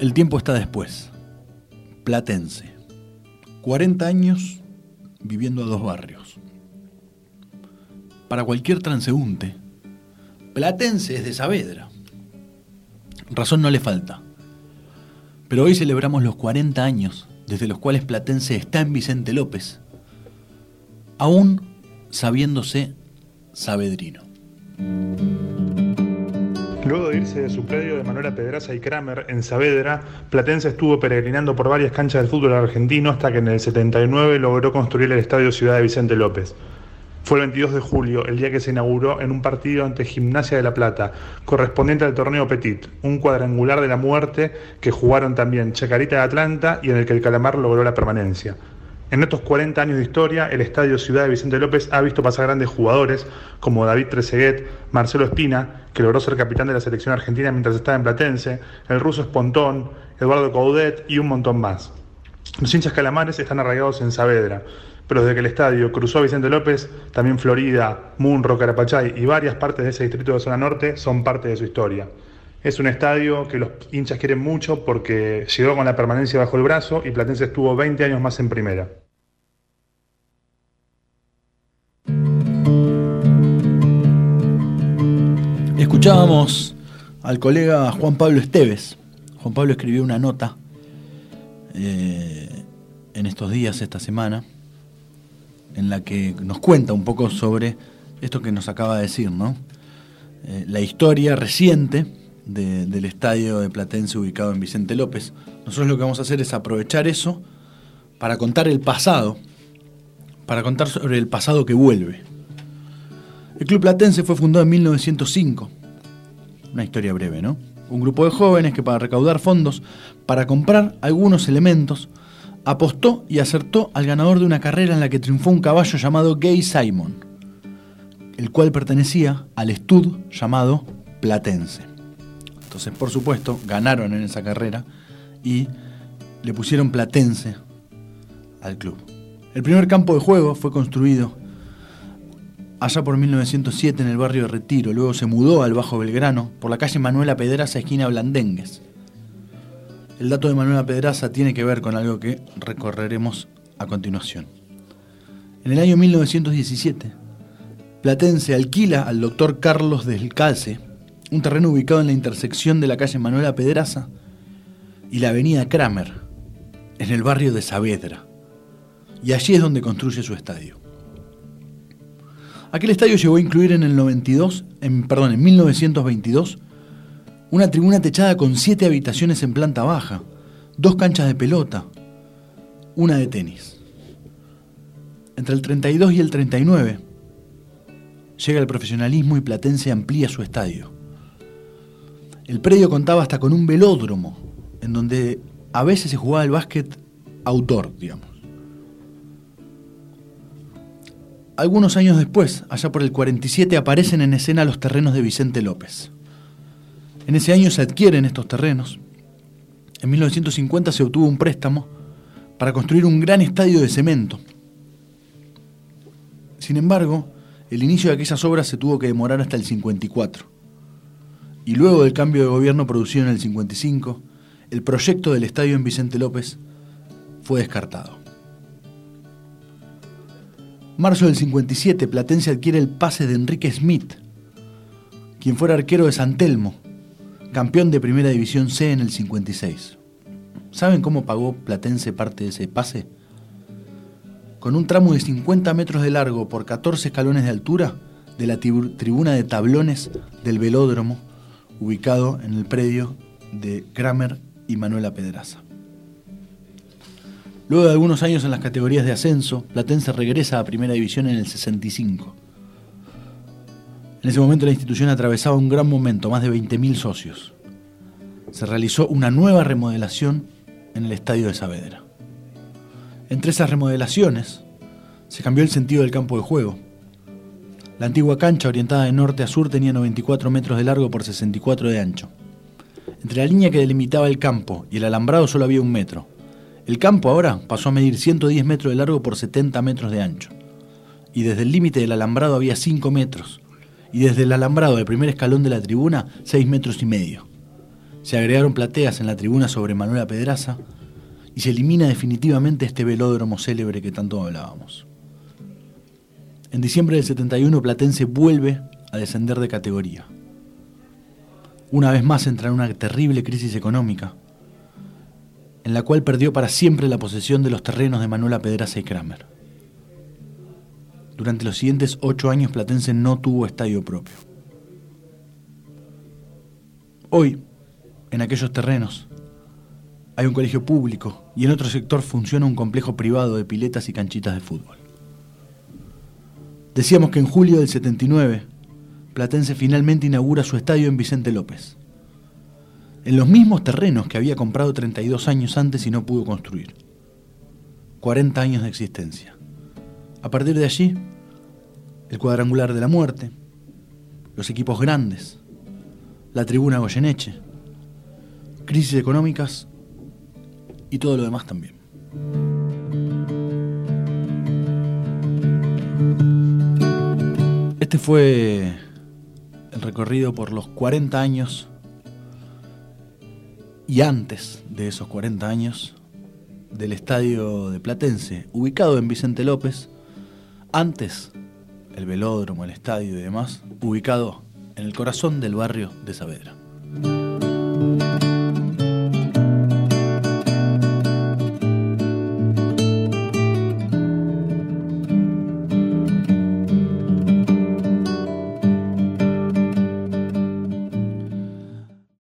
El tiempo está después. Platense. 40 años viviendo a dos barrios. Para cualquier transeúnte, Platense es de Saavedra. Razón no le falta. Pero hoy celebramos los 40 años desde los cuales Platense está en Vicente López, aún sabiéndose sabedrino. Luego de irse de su predio de Manuela Pedraza y Kramer en Saavedra, Platense estuvo peregrinando por varias canchas del fútbol argentino hasta que en el 79 logró construir el Estadio Ciudad de Vicente López. Fue el 22 de julio, el día que se inauguró en un partido ante Gimnasia de La Plata, correspondiente al torneo Petit, un cuadrangular de la muerte que jugaron también Chacarita de Atlanta y en el que el Calamar logró la permanencia. En estos 40 años de historia, el Estadio Ciudad de Vicente López ha visto pasar grandes jugadores como David Trezeguet, Marcelo Espina, que logró ser capitán de la selección argentina mientras estaba en Platense, el ruso Espontón, Eduardo Coudet y un montón más. Los hinchas calamares están arraigados en Saavedra, pero desde que el estadio cruzó a Vicente López, también Florida, Munro, Carapachay y varias partes de ese distrito de zona norte son parte de su historia. Es un estadio que los hinchas quieren mucho porque llegó con la permanencia bajo el brazo y Platense estuvo 20 años más en primera. Escuchábamos al colega Juan Pablo Esteves. Juan Pablo escribió una nota eh, en estos días, esta semana, en la que nos cuenta un poco sobre esto que nos acaba de decir, ¿no? Eh, la historia reciente del estadio de Platense ubicado en Vicente López. Nosotros lo que vamos a hacer es aprovechar eso para contar el pasado, para contar sobre el pasado que vuelve. El Club Platense fue fundado en 1905. Una historia breve, ¿no? Un grupo de jóvenes que para recaudar fondos para comprar algunos elementos apostó y acertó al ganador de una carrera en la que triunfó un caballo llamado Gay Simon, el cual pertenecía al estud llamado Platense. Entonces, por supuesto, ganaron en esa carrera y le pusieron Platense al club. El primer campo de juego fue construido allá por 1907 en el barrio de Retiro, luego se mudó al Bajo Belgrano por la calle Manuela Pedraza, esquina Blandengues. El dato de Manuela Pedraza tiene que ver con algo que recorreremos a continuación. En el año 1917, Platense alquila al doctor Carlos del Calce un terreno ubicado en la intersección de la calle Manuela Pedraza y la avenida Kramer, en el barrio de Saavedra. Y allí es donde construye su estadio. Aquel estadio llegó a incluir en el 92, en, perdón, en 1922 una tribuna techada con siete habitaciones en planta baja, dos canchas de pelota, una de tenis. Entre el 32 y el 39 llega el profesionalismo y Platense amplía su estadio. El predio contaba hasta con un velódromo, en donde a veces se jugaba el básquet autor, digamos. Algunos años después, allá por el 47, aparecen en escena los terrenos de Vicente López. En ese año se adquieren estos terrenos. En 1950 se obtuvo un préstamo para construir un gran estadio de cemento. Sin embargo, el inicio de aquellas obras se tuvo que demorar hasta el 54. Y luego del cambio de gobierno producido en el 55, el proyecto del estadio en Vicente López fue descartado. Marzo del 57, Platense adquiere el pase de Enrique Smith, quien fuera arquero de San Telmo, campeón de Primera División C en el 56. ¿Saben cómo pagó Platense parte de ese pase? Con un tramo de 50 metros de largo por 14 escalones de altura de la tribuna de tablones del velódromo, ubicado en el predio de Kramer y Manuela Pedraza. Luego de algunos años en las categorías de ascenso, Platense regresa a Primera División en el 65. En ese momento la institución atravesaba un gran momento, más de 20.000 socios. Se realizó una nueva remodelación en el estadio de Saavedra. Entre esas remodelaciones, se cambió el sentido del campo de juego. La antigua cancha, orientada de norte a sur, tenía 94 metros de largo por 64 de ancho. Entre la línea que delimitaba el campo y el alambrado solo había un metro. El campo ahora pasó a medir 110 metros de largo por 70 metros de ancho. Y desde el límite del alambrado había 5 metros, y desde el alambrado del primer escalón de la tribuna, seis metros y medio. Se agregaron plateas en la tribuna sobre Manuela Pedraza y se elimina definitivamente este velódromo célebre que tanto hablábamos. En diciembre del 71 Platense vuelve a descender de categoría. Una vez más entra en una terrible crisis económica, en la cual perdió para siempre la posesión de los terrenos de Manuela Pedraza y Kramer. Durante los siguientes ocho años Platense no tuvo estadio propio. Hoy, en aquellos terrenos, hay un colegio público y en otro sector funciona un complejo privado de piletas y canchitas de fútbol. Decíamos que en julio del 79, Platense finalmente inaugura su estadio en Vicente López, en los mismos terrenos que había comprado 32 años antes y no pudo construir. 40 años de existencia. A partir de allí, el cuadrangular de la muerte, los equipos grandes, la tribuna Goyeneche, crisis económicas y todo lo demás también. Este fue el recorrido por los 40 años y antes de esos 40 años del estadio de Platense, ubicado en Vicente López, antes el velódromo, el estadio y demás, ubicado en el corazón del barrio de Saavedra.